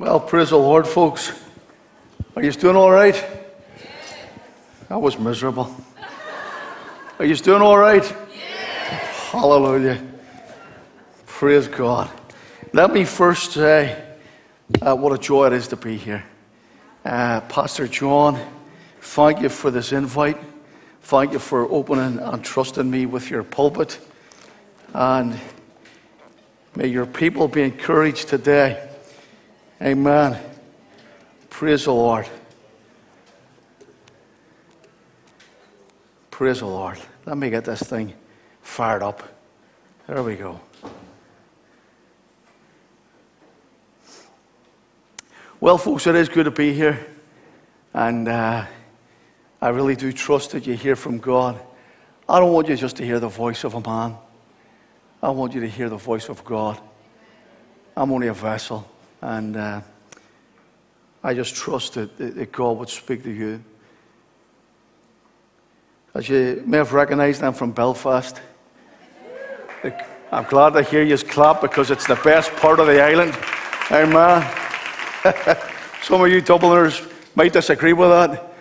Well, praise the Lord, folks. Are you doing all right? That was miserable. Are you doing all right? Hallelujah. Praise God. Let me first say uh, what a joy it is to be here. Uh, Pastor John, thank you for this invite. Thank you for opening and trusting me with your pulpit. And may your people be encouraged today. Amen. Praise the Lord. Praise the Lord. Let me get this thing fired up. There we go. Well, folks, it is good to be here. And uh, I really do trust that you hear from God. I don't want you just to hear the voice of a man, I want you to hear the voice of God. I'm only a vessel. And uh, I just trust that, that God would speak to you. As you may have recognized, I'm from Belfast. I'm glad to hear you clap because it's the best part of the island. Amen. Some of you Dubliners might disagree with that,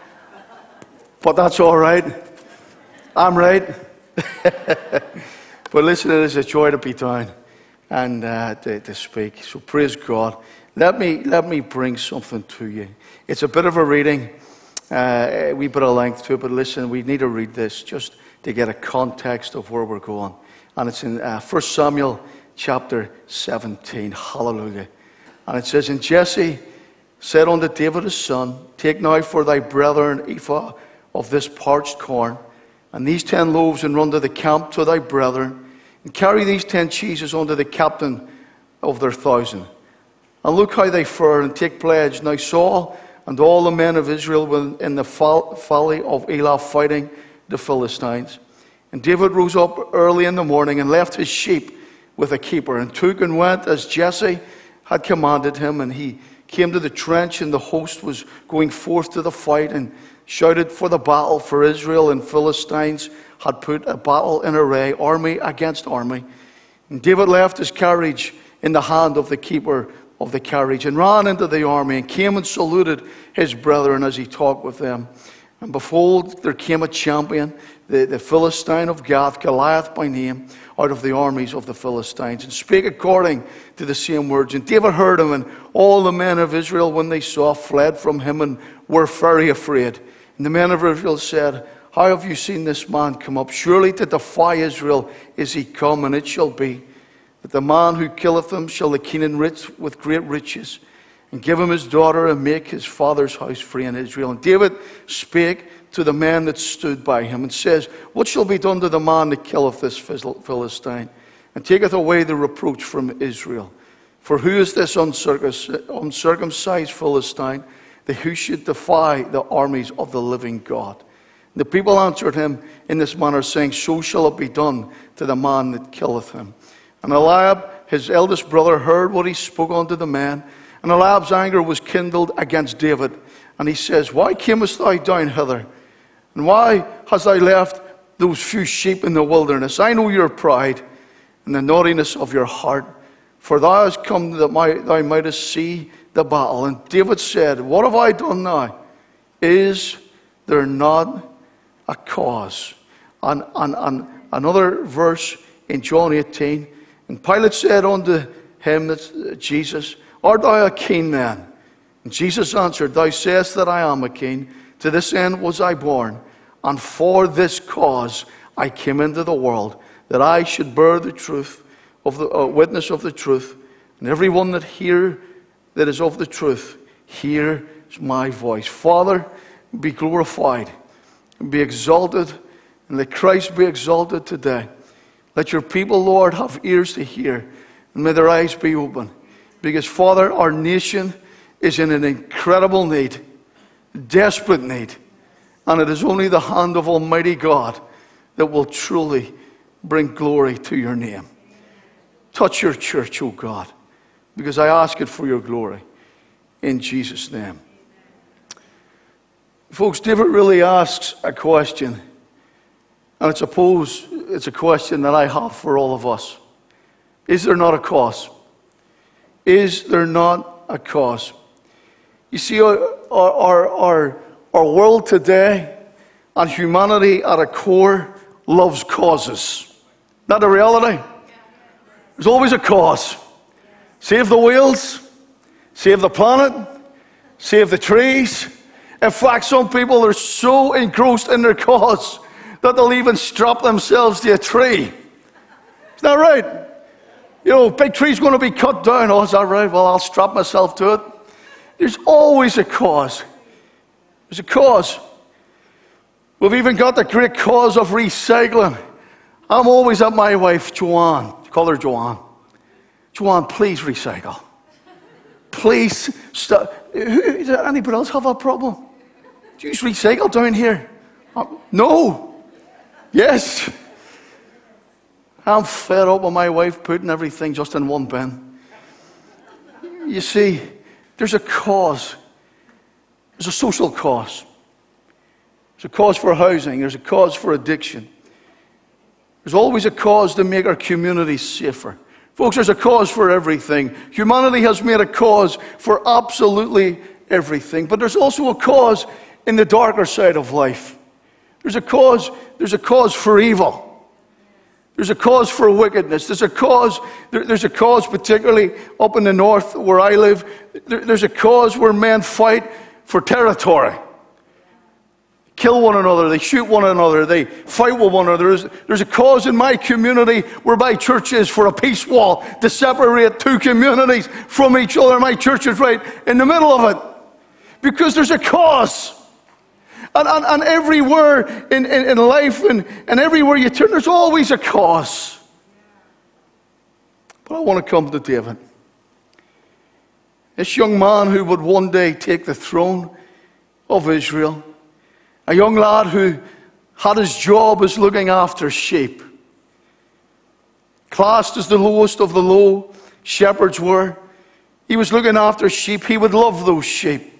but that's all right. I'm right. but listen, it is a joy to be down and uh, to, to speak. So praise God. Let me, let me bring something to you. It's a bit of a reading, uh, we put a length to it, but listen, we need to read this just to get a context of where we're going. And it's in uh, 1 Samuel chapter 17. Hallelujah. And it says, And Jesse said unto David his son, Take now for thy brethren ephah of this parched corn, and these ten loaves, and run to the camp to thy brethren and carry these ten cheeses unto the captain of their thousand. And look how they fare, and take pledge. Now Saul and all the men of Israel were in the valley of Elah fighting the Philistines. And David rose up early in the morning and left his sheep with a keeper, and took and went as Jesse had commanded him. And he came to the trench, and the host was going forth to the fight, and shouted for the battle for Israel and Philistines had put a battle in array, army against army. And David left his carriage in the hand of the keeper of the carriage and ran into the army and came and saluted his brethren as he talked with them. And behold, there came a champion, the, the Philistine of Gath, Goliath by name, out of the armies of the Philistines, and spake according to the same words. And David heard him, and all the men of Israel, when they saw, fled from him and were very afraid. And the men of Israel said, how have you seen this man come up? Surely to defy Israel is he come, and it shall be that the man who killeth him shall the king enrich with great riches, and give him his daughter, and make his father's house free in Israel. And David spake to the man that stood by him, and says, What shall be done to the man that killeth this Philistine, and taketh away the reproach from Israel? For who is this uncircumcised Philistine that who should defy the armies of the living God? The people answered him in this manner, saying, So shall it be done to the man that killeth him. And Eliab, his eldest brother, heard what he spoke unto the man. And Eliab's anger was kindled against David. And he says, Why camest thou down hither? And why hast thou left those few sheep in the wilderness? I know your pride and the naughtiness of your heart. For thou hast come that my, thou mightest see the battle. And David said, What have I done now? Is there not a cause. And, and, and another verse in John 18, and Pilate said unto him, that's Jesus, Art thou a king man? And Jesus answered, Thou sayest that I am a king. To this end was I born, and for this cause I came into the world, that I should bear the truth of the uh, witness of the truth. And everyone that hear that is of the truth, hears my voice. Father, be glorified be exalted, and let Christ be exalted today. Let your people, Lord, have ears to hear, and may their eyes be open. Because, Father, our nation is in an incredible need, desperate need, and it is only the hand of Almighty God that will truly bring glory to your name. Touch your church, O oh God, because I ask it for your glory. In Jesus' name. Folks, David really asks a question, and I suppose it's a question that I have for all of us. Is there not a cause? Is there not a cause. You see, our, our, our, our world today and humanity at a core loves causes. Not a reality. There's always a cause. Save the whales, save the planet, save the trees. In fact, some people are so engrossed in their cause that they'll even strap themselves to a tree. Is that right? You know, big tree's going to be cut down. Oh, is that right? Well, I'll strap myself to it. There's always a cause. There's a cause. We've even got the great cause of recycling. I'm always at my wife, Joanne. Call her Joanne. Joanne, please recycle. Please stop. Does anybody else have a problem? Do you recycle down here? Uh, no. Yes. I'm fed up with my wife putting everything just in one bin. You see, there's a cause. There's a social cause. There's a cause for housing. There's a cause for addiction. There's always a cause to make our communities safer. Folks, there's a cause for everything. Humanity has made a cause for absolutely everything. But there's also a cause in the darker side of life. There's a cause, there's a cause for evil. There's a cause for wickedness. There's a cause, there, there's a cause, particularly up in the north where I live, there, there's a cause where men fight for territory. Kill one another, they shoot one another, they fight with one another. There's, there's a cause in my community whereby church is for a peace wall to separate two communities from each other. My church is right in the middle of it because there's a cause. And, and everywhere in, in, in life and, and everywhere you turn, there's always a cause. But I want to come to David. This young man who would one day take the throne of Israel. A young lad who had his job as looking after sheep. Classed as the lowest of the low, shepherds were. He was looking after sheep. He would love those sheep.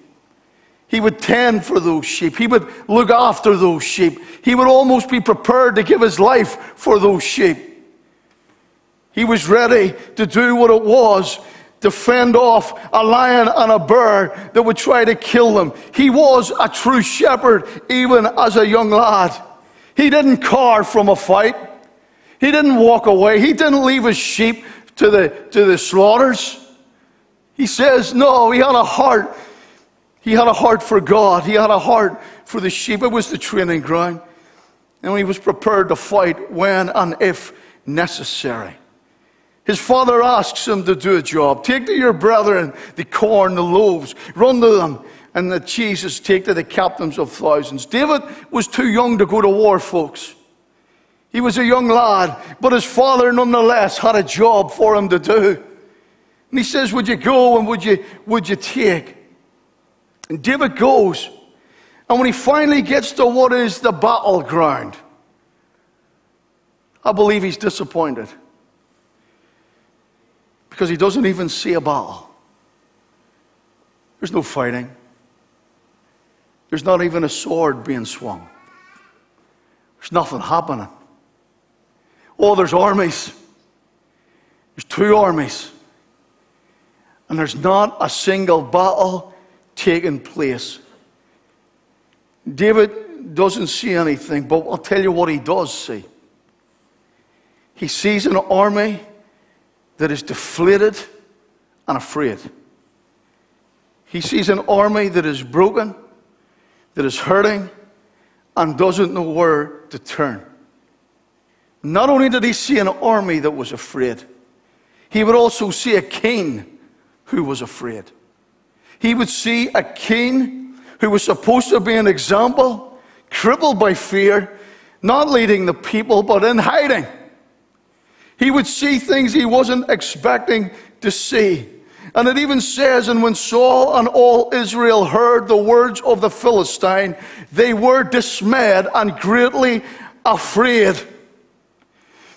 He would tend for those sheep. He would look after those sheep. He would almost be prepared to give his life for those sheep. He was ready to do what it was to fend off a lion and a bear that would try to kill them. He was a true shepherd even as a young lad. He didn't car from a fight. He didn't walk away. He didn't leave his sheep to the, to the slaughters. He says, no, he had a heart he had a heart for God. He had a heart for the sheep. It was the training ground. And he was prepared to fight when and if necessary. His father asks him to do a job. Take to your brethren the corn, the loaves, run to them, and the cheeses take to the captains of thousands. David was too young to go to war, folks. He was a young lad, but his father nonetheless had a job for him to do. And he says, Would you go and would you, would you take? And David goes, and when he finally gets to what is the battleground, I believe he's disappointed. Because he doesn't even see a battle. There's no fighting. There's not even a sword being swung. There's nothing happening. Oh, there's armies. There's two armies. And there's not a single battle taking place. David doesn't see anything, but I'll tell you what he does see. He sees an army that is deflated and afraid. He sees an army that is broken, that is hurting, and doesn't know where to turn. Not only did he see an army that was afraid, he would also see a king who was afraid. He would see a king who was supposed to be an example, crippled by fear, not leading the people, but in hiding. He would see things he wasn't expecting to see. And it even says, and when Saul and all Israel heard the words of the Philistine, they were dismayed and greatly afraid.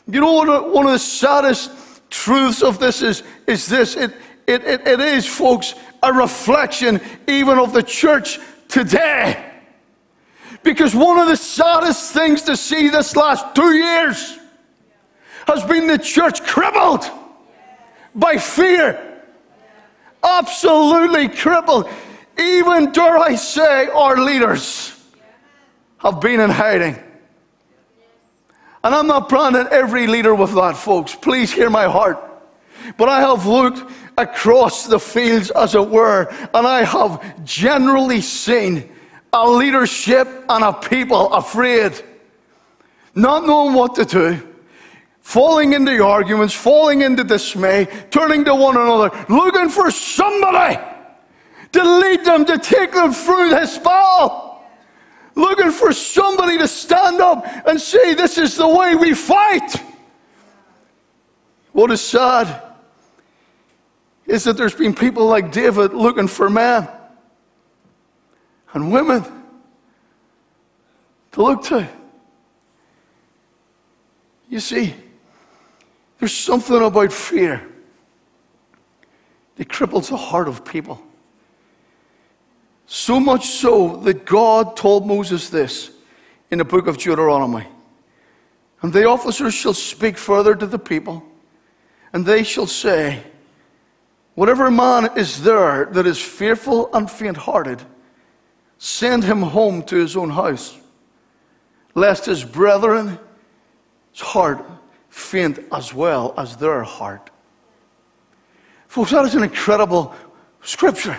You know, one of the saddest truths of this is, is this it, it, it, it is, folks, a reflection even of the church today. Because one of the saddest things to see this last two years has been the church crippled by fear absolutely crippled. Even, dare I say, our leaders have been in hiding. And I'm not branding every leader with that, folks. Please hear my heart. But I have looked across the fields, as it were, and I have generally seen a leadership and a people afraid, not knowing what to do, falling into arguments, falling into dismay, turning to one another, looking for somebody to lead them, to take them through this battle. Looking for somebody to stand up and say, This is the way we fight. What is sad is that there's been people like David looking for men and women to look to. You see, there's something about fear that cripples the heart of people. So much so that God told Moses this in the book of Deuteronomy. And the officers shall speak further to the people, and they shall say, Whatever man is there that is fearful and faint hearted, send him home to his own house, lest his brethren's heart faint as well as their heart. Folks, that is an incredible scripture.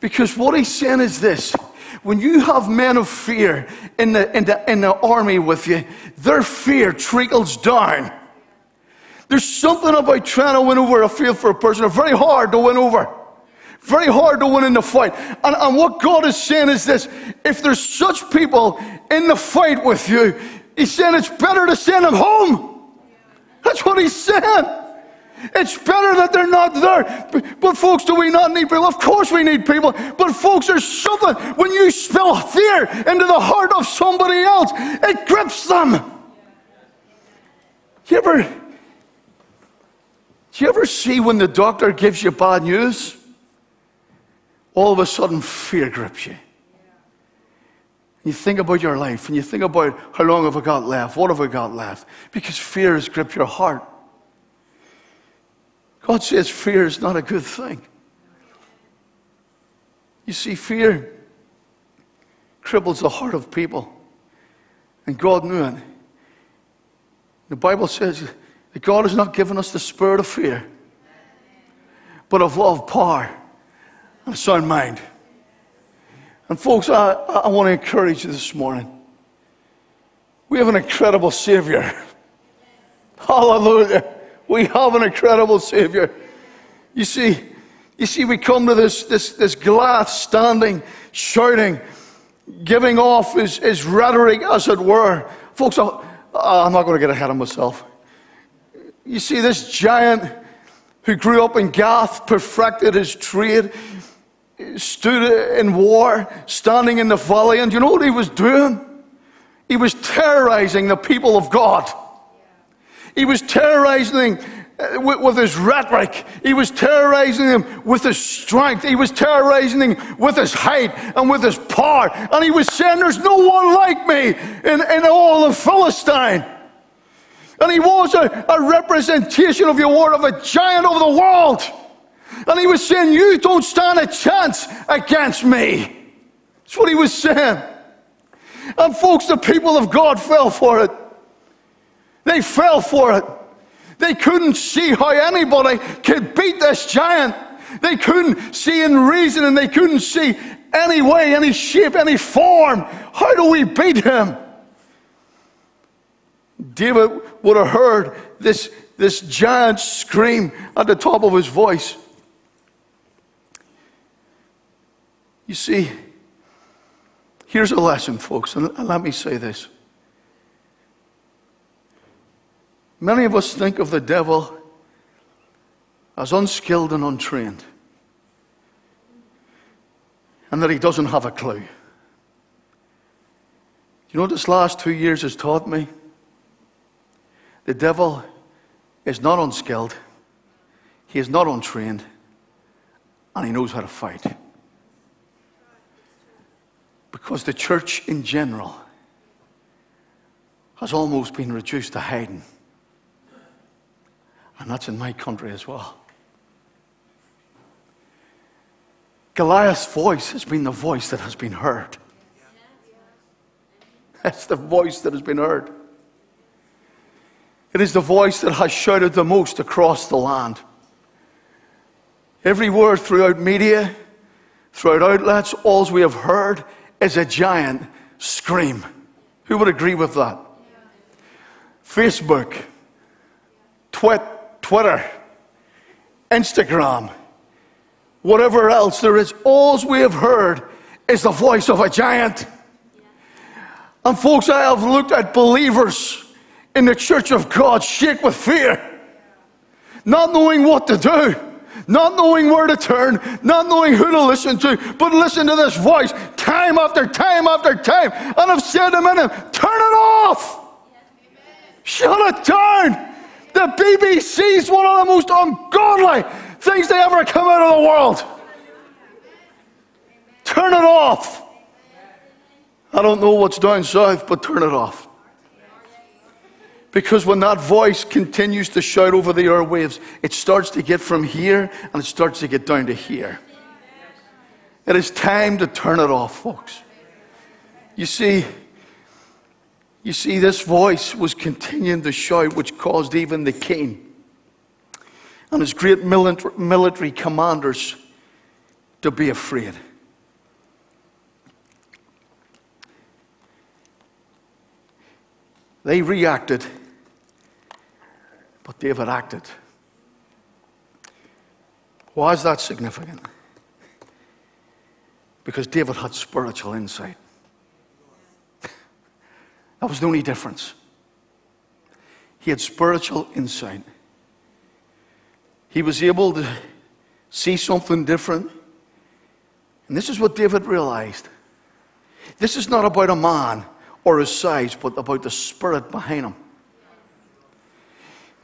Because what he's saying is this when you have men of fear in the, in the, in the army with you, their fear trickles down there's something about trying to win over a field for a person. Very hard to win over. Very hard to win in the fight. And, and what God is saying is this if there's such people in the fight with you, He's saying it's better to send them home. That's what He's saying. It's better that they're not there. But, but, folks, do we not need people? Of course we need people. But folks, there's something when you spill fear into the heart of somebody else, it grips them. You ever do you ever see when the doctor gives you bad news? All of a sudden, fear grips you. You think about your life and you think about how long have I got left? What have I got left? Because fear has gripped your heart. God says fear is not a good thing. You see, fear cripples the heart of people. And God knew it. The Bible says that God has not given us the spirit of fear, but of love, power, and a sound mind. And folks, I, I want to encourage you this morning. We have an incredible Savior. Hallelujah. We have an incredible Savior. You see, you see, we come to this, this, this glass standing, shouting, giving off his, his rhetoric, as it were. Folks, I, I'm not going to get ahead of myself. You see, this giant who grew up in Gath, perfected his trade, stood in war, standing in the valley, and you know what he was doing? He was terrorizing the people of God. He was terrorizing uh, with, his rhetoric. He was terrorizing them with his strength. He was terrorizing them with his height and with his power. And he was saying, There's no one like me in, in all of Philistine. And he was a, a representation of your word of a giant of the world. And he was saying, You don't stand a chance against me. That's what he was saying. And folks, the people of God fell for it. They fell for it. They couldn't see how anybody could beat this giant. They couldn't see in reason and they couldn't see any way, any shape, any form. How do we beat him? David would have heard this, this giant scream at the top of his voice. You see, here's a lesson, folks, and let me say this. Many of us think of the devil as unskilled and untrained, and that he doesn't have a clue. You know what this last two years has taught me? The devil is not unskilled, he is not untrained, and he knows how to fight. Because the church in general has almost been reduced to hiding. And that's in my country as well. Goliath's voice has been the voice that has been heard. That's the voice that has been heard. It is the voice that has shouted the most across the land. Every word throughout media, throughout outlets, all we have heard is a giant scream. Who would agree with that? Facebook, twit, Twitter, Instagram, whatever else there is, all we have heard is the voice of a giant. And folks, I have looked at believers in the church of God shake with fear, not knowing what to do, not knowing where to turn, not knowing who to listen to, but listen to this voice time after time after time. And I've said to them, turn it off. Shut it down. The BBC is one of the most ungodly things they ever come out of the world. Turn it off. I don't know what's down south, but turn it off. Because when that voice continues to shout over the airwaves, it starts to get from here and it starts to get down to here. It is time to turn it off, folks. You see, you see, this voice was continuing to shout, which caused even the king and his great military commanders to be afraid. They reacted, but David acted. Why is that significant? Because David had spiritual insight. that was the only difference. He had spiritual insight. He was able to see something different. And this is what David realized. This is not about a man or his size, but about the spirit behind him.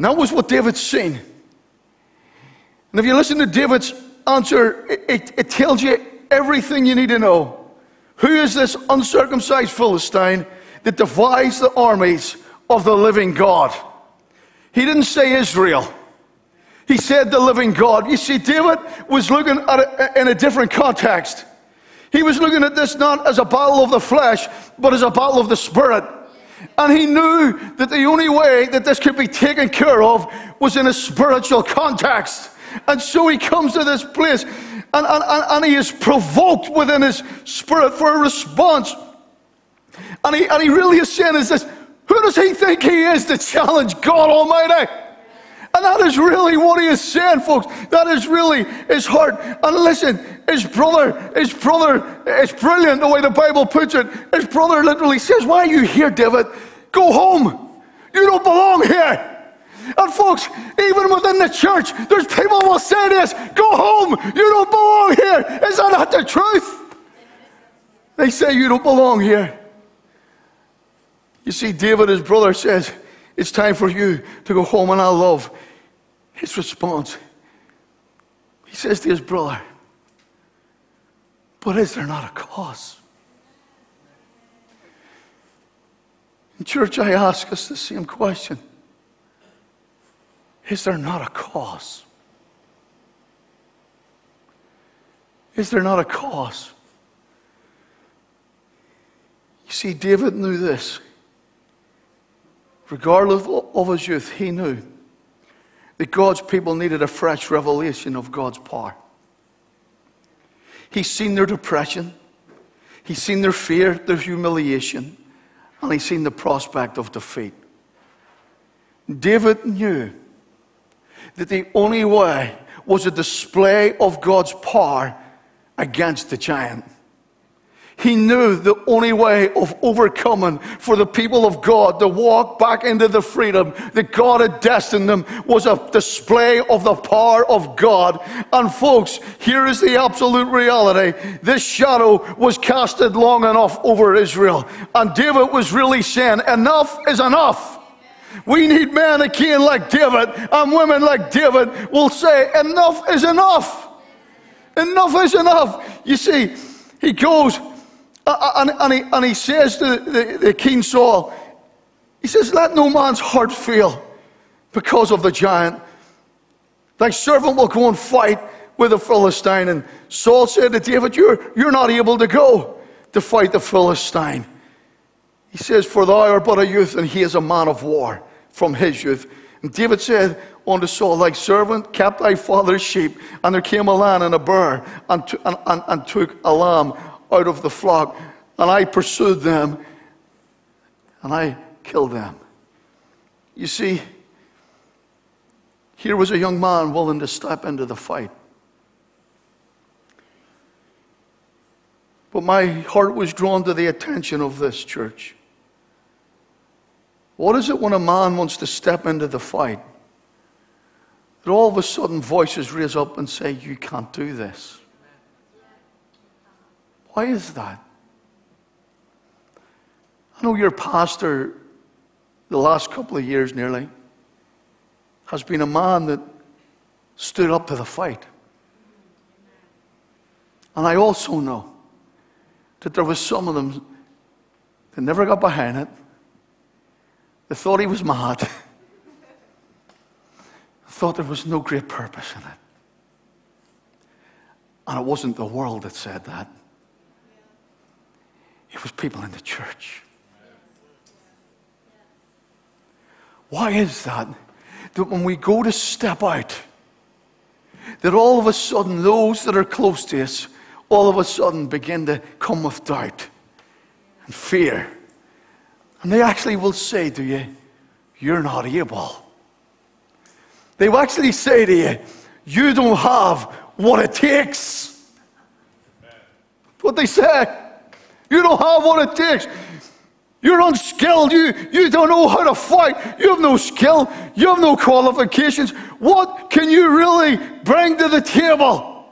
And that was what David's saying. And if you listen to David's answer, it, it, it tells you everything you need to know. Who is this uncircumcised Philistine that defies the armies of the living God? He didn't say Israel. He said the living God. You see, David was looking at it in a different context. He was looking at this not as a battle of the flesh, but as a battle of the spirit. And he knew that the only way that this could be taken care of was in a spiritual context. And so he comes to this place and, and, and, he is provoked within his spirit for a response. And he, and he really is saying, is this, who does he think he is to challenge God Almighty? And that is really what he is saying, folks. That is really his heart. And listen, his brother, his brother, it's brilliant the way the Bible puts it. His brother literally says, Why are you here, David? Go home. You don't belong here. And folks, even within the church, there's people who will say this go home, you don't belong here. Is that not the truth? They say you don't belong here. You see, David, his brother, says, It's time for you to go home, and I love his response. He says to his brother, But is there not a cause? In church, I ask us the same question Is there not a cause? Is there not a cause? You see, David knew this. Regardless of his youth, he knew that God's people needed a fresh revelation of God's power. He's seen their depression, he's seen their fear, their humiliation, and he's seen the prospect of defeat. David knew that the only way was a display of God's power against the giant. He knew the only way of overcoming for the people of God to walk back into the freedom that God had destined them was a display of the power of God. And folks, here is the absolute reality. This shadow was casted long enough over Israel. And David was really saying, enough is enough. We need men again like David and women like David will say, enough is enough. Enough is enough. You see, he goes, and, and, he, and he says to the, the King Saul, he says, Let no man's heart fail because of the giant. Thy servant will go and fight with the Philistine. And Saul said to David, You're, you're not able to go to fight the Philistine. He says, For thou art but a youth, and he is a man of war from his youth. And David said unto Saul, Thy servant kept thy father's sheep, and there came a lion and a bear, and, t- and, and, and took a lamb out of the flock. And I pursued them, and I killed them. You see, here was a young man willing to step into the fight. But my heart was drawn to the attention of this church. What is it when a man wants to step into the fight? That all of a sudden voices raise up and say, You can't do this. Why is that? I know your pastor, the last couple of years nearly, has been a man that stood up to the fight. And I also know that there was some of them that never got behind it. They thought he was mad. thought there was no great purpose in it. And it wasn't the world that said that. It was people in the church. Why is that? That when we go to step out, that all of a sudden those that are close to us all of a sudden begin to come with doubt and fear. And they actually will say to you, You're not able. They will actually say to you, You don't have what it takes. What they say. You don't have what it takes. You're unskilled. You, you don't know how to fight. You have no skill. You have no qualifications. What can you really bring to the table?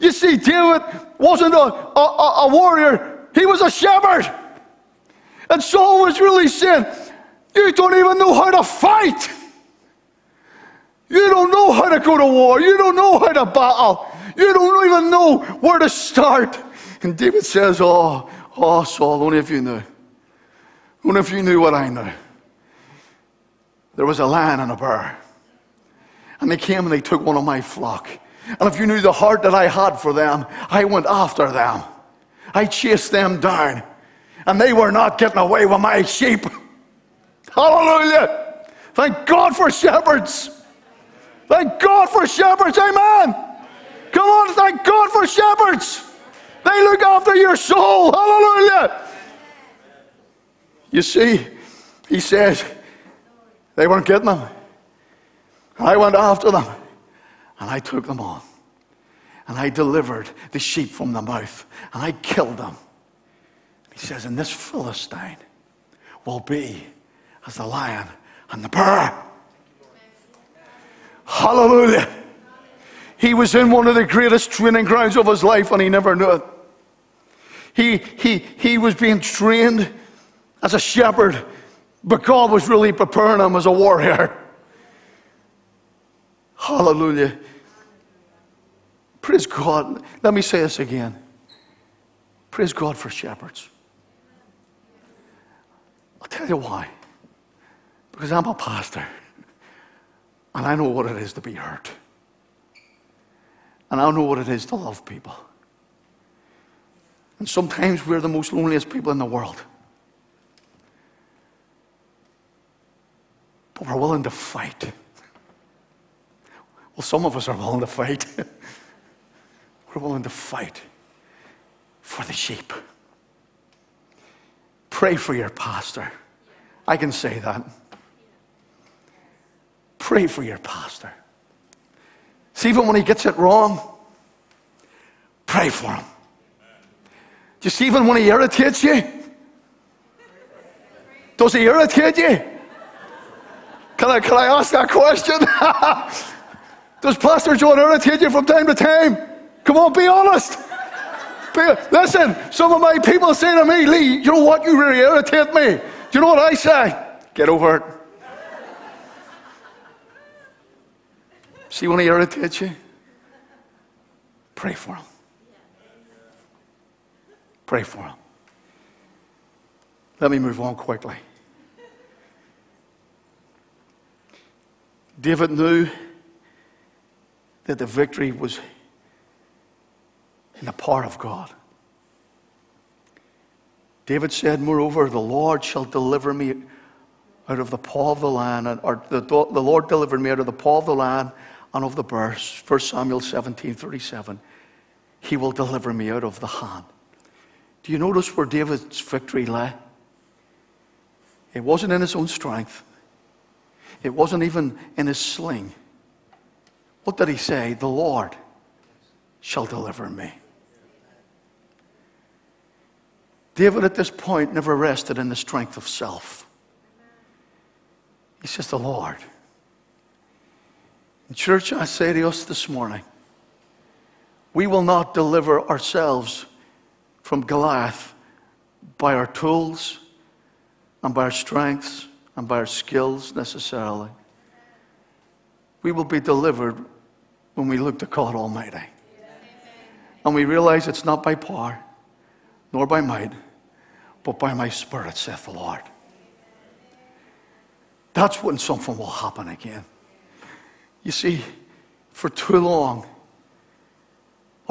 You see, David wasn't a, a, a warrior, he was a shepherd. And Saul was really saying, You don't even know how to fight. You don't know how to go to war. You don't know how to battle. You don't even know where to start. And David says, Oh, oh, Saul, only if you knew. Only if you knew what I knew. There was a lion and a bear. And they came and they took one of my flock. And if you knew the heart that I had for them, I went after them. I chased them down. And they were not getting away with my sheep. Hallelujah. Thank God for shepherds. Thank God for shepherds. Amen. Come on, thank God for shepherds. They look after your soul. Hallelujah. You see, he says, they weren't getting them. And I went after them. And I took them on. And I delivered the sheep from the mouth. And I killed them. He says, And this Philistine will be as the lion and the bear. Hallelujah. He was in one of the greatest training grounds of his life and he never knew it. He, he, he was being trained as a shepherd, but God was really preparing him as a warrior. Hallelujah. Praise God. Let me say this again. Praise God for shepherds. I'll tell you why. Because I'm a pastor. And I know what it is to be hurt. And I know what it is to love people. And sometimes we're the most loneliest people in the world. But we're willing to fight. Well, some of us are willing to fight. We're willing to fight for the sheep. Pray for your pastor. I can say that. Pray for your pastor. See, even when he gets it wrong, pray for him. Just even when he irritates you, does he irritate you? Can I, can I ask that question? does Pastor John irritate you from time to time? Come on, be honest. Be, listen, some of my people say to me, Lee, you know what? You really irritate me. Do you know what I say? Get over it. See when he irritates you? Pray for him. Pray for him. Let me move on quickly. David knew that the victory was in the power of God. David said, Moreover, the Lord shall deliver me out of the paw of the lion, or the, the Lord delivered me out of the paw of the lion and of the bears. 1 Samuel 17 37. He will deliver me out of the hand. Do you notice where David's victory lay? It wasn't in his own strength, it wasn't even in his sling. What did he say? The Lord shall deliver me. David at this point never rested in the strength of self. He says, The Lord. In church, I say to us this morning, we will not deliver ourselves from Goliath by our tools and by our strengths and by our skills necessarily. We will be delivered when we look to God Almighty. And we realize it's not by power nor by might, but by my Spirit, saith the Lord. That's when something will happen again. You see, for too long,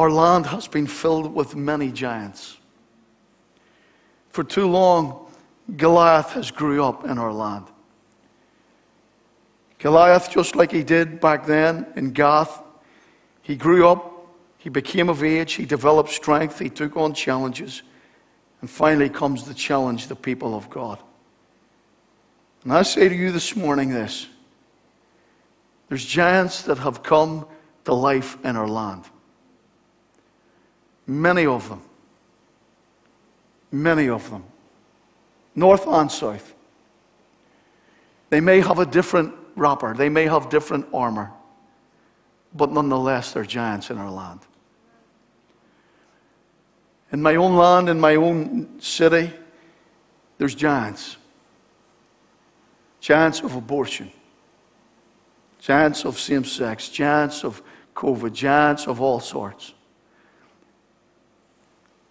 our land has been filled with many giants. For too long, Goliath has grew up in our land. Goliath, just like he did back then in Gath, he grew up, he became of age, he developed strength, he took on challenges, and finally comes the challenge the people of God. And I say to you this morning this there's giants that have come to life in our land. Many of them. Many of them. North and south. They may have a different wrapper, they may have different armor, but nonetheless, they're giants in our land. In my own land, in my own city, there's giants. Giants of abortion giants of same sex, giants of COVID, giants of all sorts.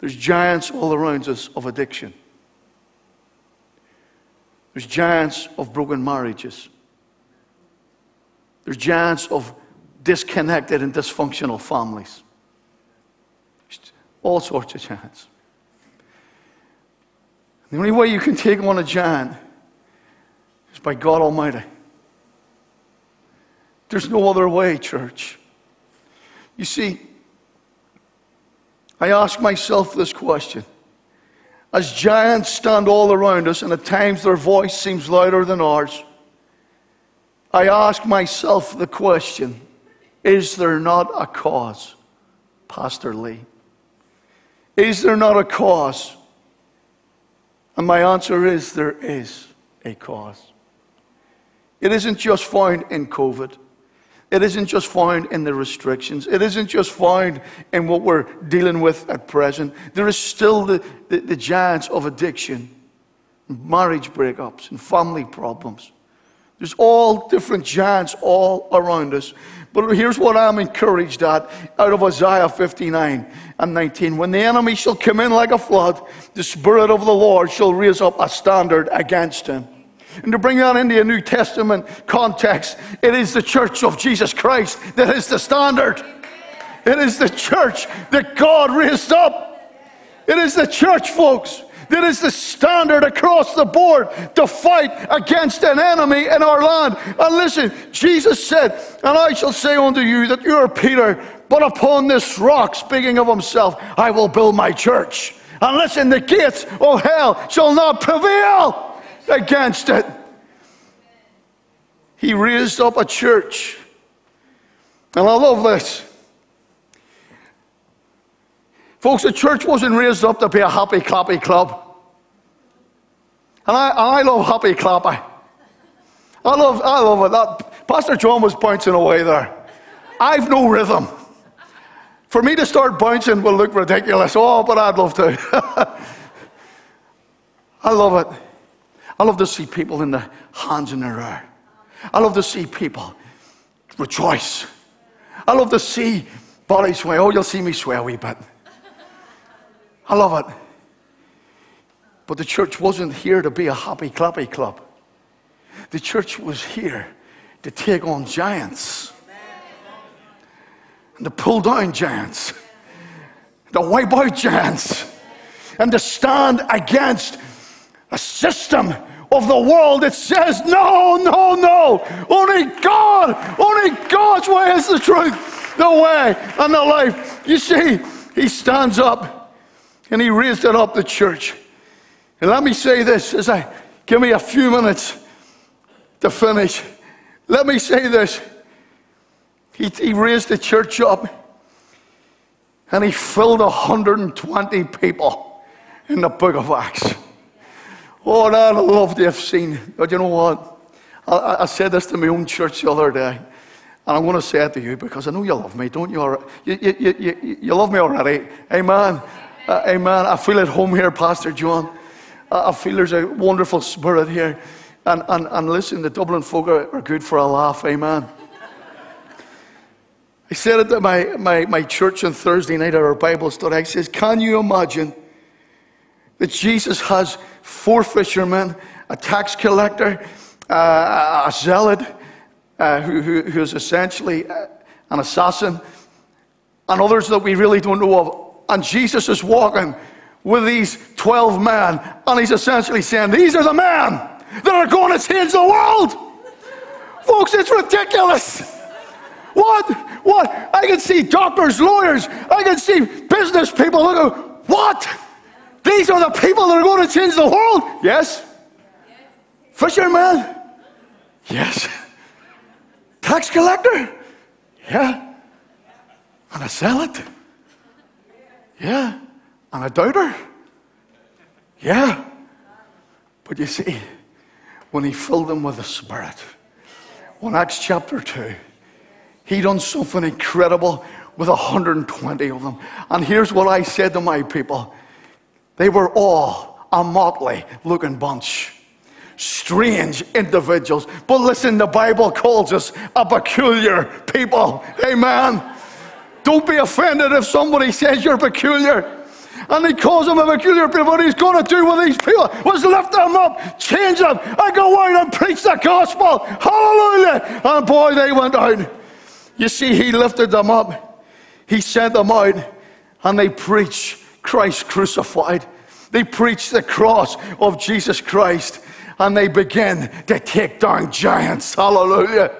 There's giants all around us of addiction. There's giants of broken marriages. There's giants of disconnected and dysfunctional families. All sorts of giants. The only way you can take on a giant is by God Almighty. There's no other way, church. You see, I ask myself this question. As giants stand all around us, and at times their voice seems louder than ours, I ask myself the question Is there not a cause, Pastor Lee? Is there not a cause? And my answer is there is a cause. It isn't just found in COVID. It isn't just found in the restrictions. It isn't just found in what we're dealing with at present. There is still the, the, the giants of addiction, marriage breakups, and family problems. There's all different giants all around us. But here's what I'm encouraged at out of Isaiah 59 and 19. When the enemy shall come in like a flood, the Spirit of the Lord shall raise up a standard against him. And to bring that into a New Testament context, it is the church of Jesus Christ that is the standard. It is the church that God raised up. It is the church, folks, that is the standard across the board to fight against an enemy in our land. And listen, Jesus said, And I shall say unto you that you are Peter, but upon this rock, speaking of himself, I will build my church. And listen, the gates of hell shall not prevail against it. He raised up a church. And I love this. Folks, the church wasn't raised up to be a happy, clappy club. And I, I love happy, clappy. I love, I love it. That, Pastor John was bouncing away there. I've no rhythm. For me to start bouncing will look ridiculous. Oh, but I'd love to. I love it. I love to see people in the hands in the air. I love to see people rejoice. I love to see bodies sway. Oh, you'll see me sway a wee bit. I love it. But the church wasn't here to be a happy, clappy club. The church was here to take on giants and to pull down giants to wipe out giants and to stand against a system of the world that says, no, no, no, only God, only God's way is the truth, the way, and the life. You see, he stands up and he raised it up the church. And let me say this as I give me a few minutes to finish. Let me say this. He, he raised the church up and he filled 120 people in the book of Acts. Oh, and I'd love to have seen. But you know what? I, I said this to my own church the other day. And I'm going to say it to you because I know you love me, don't you? You, you, you, you love me already. Amen. Uh, amen. I feel at home here, Pastor John. Uh, I feel there's a wonderful spirit here. And, and, and listen, the Dublin folk are, are good for a laugh. Amen. I said it to my, my, my church on Thursday night at our Bible study. I says, Can you imagine that Jesus has four fishermen, a tax collector, uh, a zealot, uh, who, who, who is essentially uh, an assassin, and others that we really don't know of. And Jesus is walking with these 12 men, and he's essentially saying, These are the men that are going to change the world. Folks, it's ridiculous. What? What? I can see doctors, lawyers, I can see business people look at what? These are the people that are going to change the world. Yes? Fisherman? Yes. Tax collector? Yeah. And a zealot? Yeah. And a doubter? Yeah. But you see, when he filled them with the Spirit, when Acts chapter 2, he done something incredible with 120 of them. And here's what I said to my people they were all a motley looking bunch. Strange individuals. But listen, the Bible calls us a peculiar people. Amen. Don't be offended if somebody says you're peculiar. And he calls them a peculiar people. What he's going to do with these people was lift them up, change them, and go out and preach the gospel. Hallelujah. And boy, they went out. You see, he lifted them up, he sent them out, and they preached Christ crucified. They preach the cross of Jesus Christ and they begin to take down giants. Hallelujah.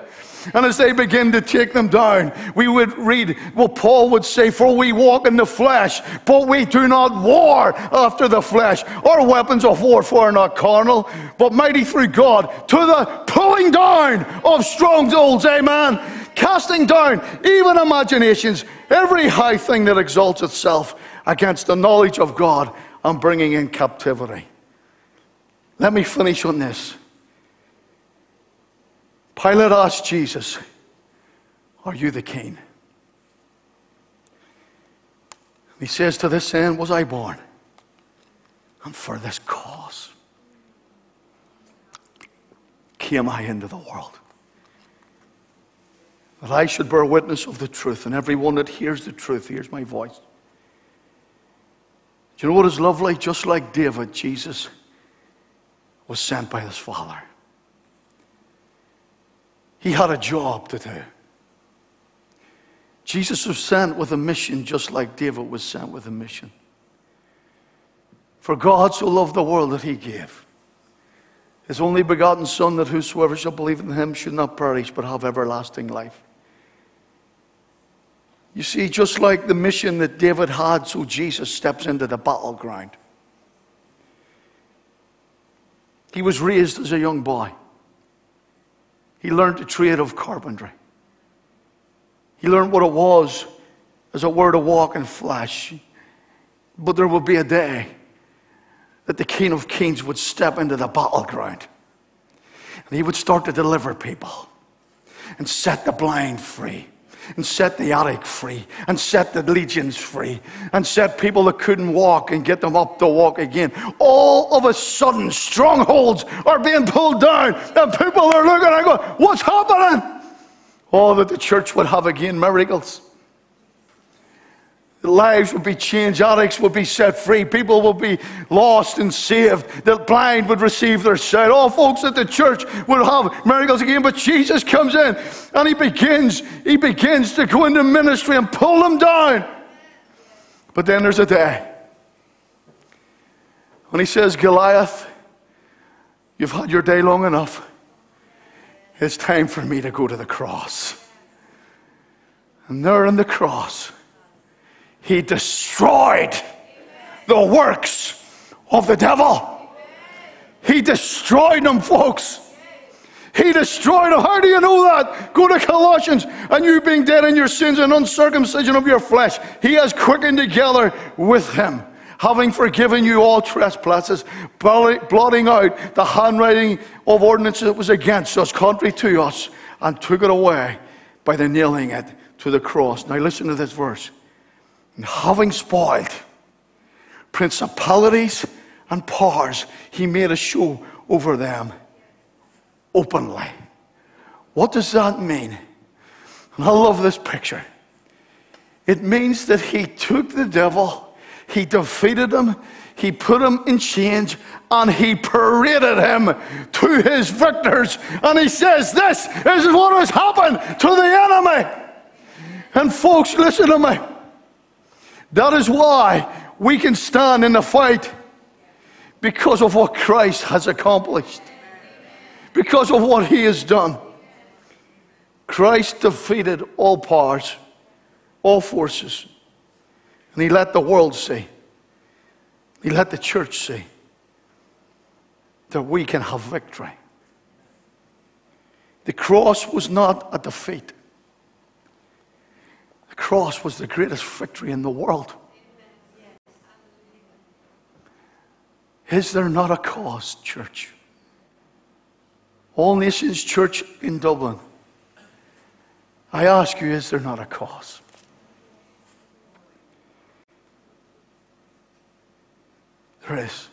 And as they begin to take them down, we would read what Paul would say, For we walk in the flesh, but we do not war after the flesh. Our weapons of warfare are not carnal, but mighty through God to the pulling down of strongholds. Amen. Casting down even imaginations, every high thing that exalts itself against the knowledge of God and bringing in captivity. Let me finish on this. Pilate asked Jesus, Are you the king? He says, To this end was I born, and for this cause came I into the world. That I should bear witness of the truth, and everyone that hears the truth hears my voice. You know what is lovely? Just like David, Jesus was sent by his father. He had a job to do. Jesus was sent with a mission just like David was sent with a mission. For God so loved the world that he gave his only begotten Son, that whosoever shall believe in him should not perish but have everlasting life. You see, just like the mission that David had, so Jesus steps into the battleground. He was raised as a young boy. He learned the trade of carpentry. He learned what it was, as it were, to walk in flesh. But there would be a day that the King of Kings would step into the battleground. And he would start to deliver people and set the blind free and set the attic free and set the legions free and set people that couldn't walk and get them up to walk again. All of a sudden, strongholds are being pulled down and people are looking and going, What's happening? Oh, that the church would have again miracles lives would be changed, addicts would be set free, people would be lost and saved, the blind would receive their sight, all folks at the church would have miracles again. But Jesus comes in and he begins, he begins to go into ministry and pull them down. But then there's a day when he says, Goliath, you've had your day long enough. It's time for me to go to the cross. And there on the cross, he destroyed the works of the devil. He destroyed them, folks. He destroyed them. How do you know that? Go to Colossians. And you being dead in your sins and uncircumcision of your flesh, he has quickened together with him, having forgiven you all trespasses, blotting out the handwriting of ordinances that was against us, contrary to us, and took it away by the nailing it to the cross. Now listen to this verse. And having spoiled principalities and powers, he made a show over them openly. What does that mean? And I love this picture. It means that he took the devil, he defeated him, he put him in chains, and he paraded him to his victors. And he says, This is what has happened to the enemy. And folks, listen to me. That is why we can stand in the fight because of what Christ has accomplished because of what he has done. Christ defeated all powers, all forces, and he let the world see, he let the church see that we can have victory. The cross was not a defeat. Cross was the greatest victory in the world. Is there not a cause, church? All Nations Church in Dublin. I ask you, is there not a cause? There is.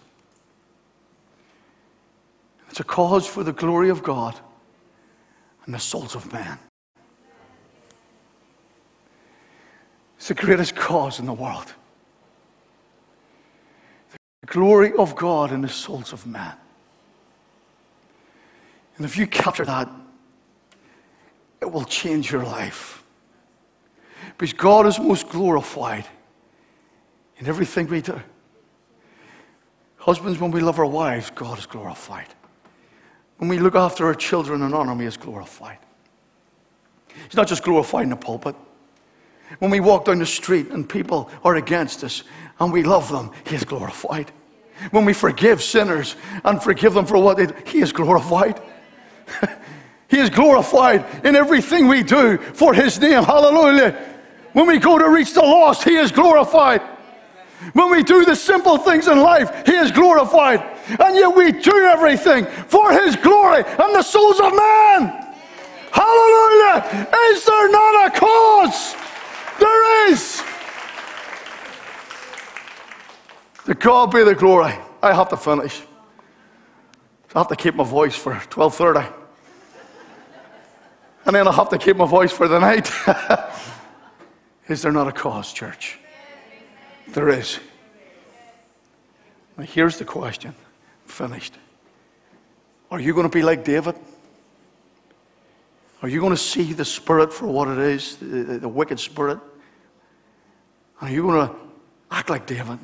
It's a cause for the glory of God and the souls of man. It's the greatest cause in the world. The glory of God and the souls of man. And if you capture that, it will change your life. Because God is most glorified in everything we do. Husbands, when we love our wives, God is glorified. When we look after our children and honor, Him, He is glorified. He's not just glorified in the pulpit. When we walk down the street and people are against us and we love them, He is glorified. When we forgive sinners and forgive them for what they did, He is glorified. he is glorified in everything we do for His name. Hallelujah. When we go to reach the lost, He is glorified. When we do the simple things in life, He is glorified. And yet we do everything for His glory and the souls of man. Hallelujah. Is there not a cause? There is. To God be the glory. I have to finish. I have to keep my voice for 12:30. And then I'll have to keep my voice for the night. is there not a cause, church? There is. Now here's the question. Finished. Are you going to be like David? Are you going to see the spirit for what it is, the, the wicked spirit? Are you going to act like David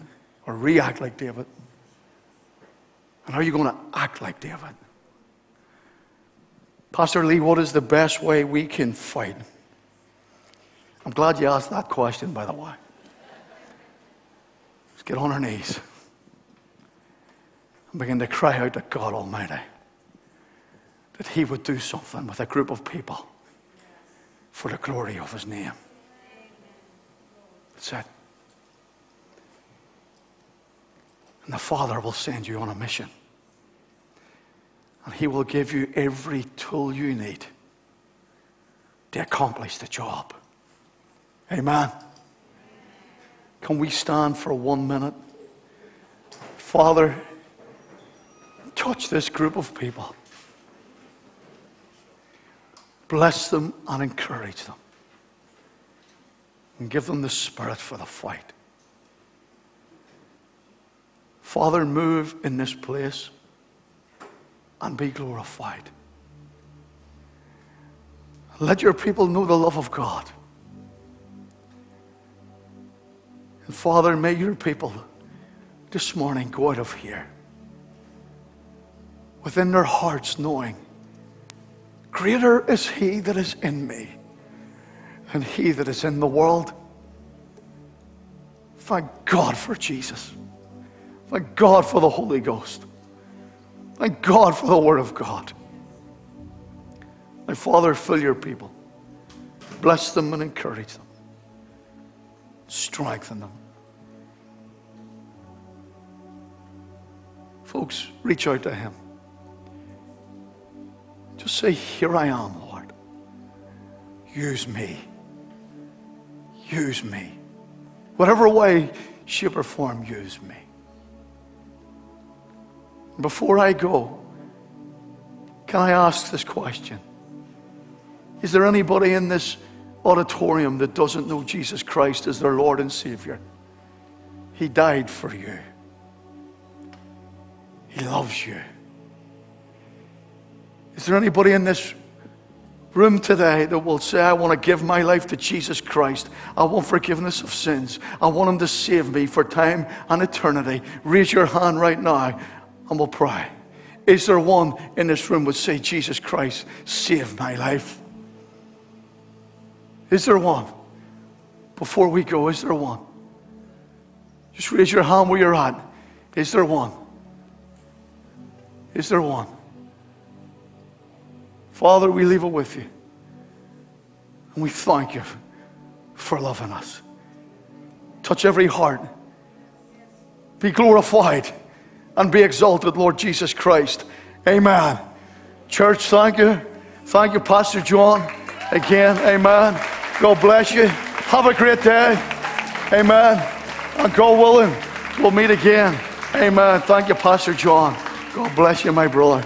or react like David? And are you going to act like David? Pastor Lee, what is the best way we can fight? I'm glad you asked that question, by the way. Let's get on our knees and begin to cry out to God Almighty that He would do something with a group of people for the glory of His name. That's it. And the Father will send you on a mission. And He will give you every tool you need to accomplish the job. Amen. Can we stand for one minute? Father, touch this group of people. Bless them and encourage them. And give them the spirit for the fight. Father, move in this place and be glorified. Let your people know the love of God. And Father, may your people this morning go out of here within their hearts knowing greater is he that is in me than he that is in the world. Thank God for Jesus. Thank God for the Holy Ghost. Thank God for the Word of God. My Father, fill your people. Bless them and encourage them. Strengthen them. Folks, reach out to Him. Just say, Here I am, Lord. Use me. Use me. Whatever way, shape, or form, use me. Before I go, can I ask this question? Is there anybody in this auditorium that doesn't know Jesus Christ as their Lord and Savior? He died for you. He loves you. Is there anybody in this room today that will say, I want to give my life to Jesus Christ. I want forgiveness of sins. I want Him to save me for time and eternity. Raise your hand right now and we'll pray. Is there one in this room would say, Jesus Christ, save my life? Is there one? Before we go, is there one? Just raise your hand where you're at. Is there one? Is there one? Father, we leave it with you. And we thank you for loving us. Touch every heart. Be glorified and be exalted, Lord Jesus Christ. Amen. Church, thank you. Thank you, Pastor John. Again, amen. God bless you. Have a great day. Amen. And God willing, we'll meet again. Amen. Thank you, Pastor John. God bless you, my brother.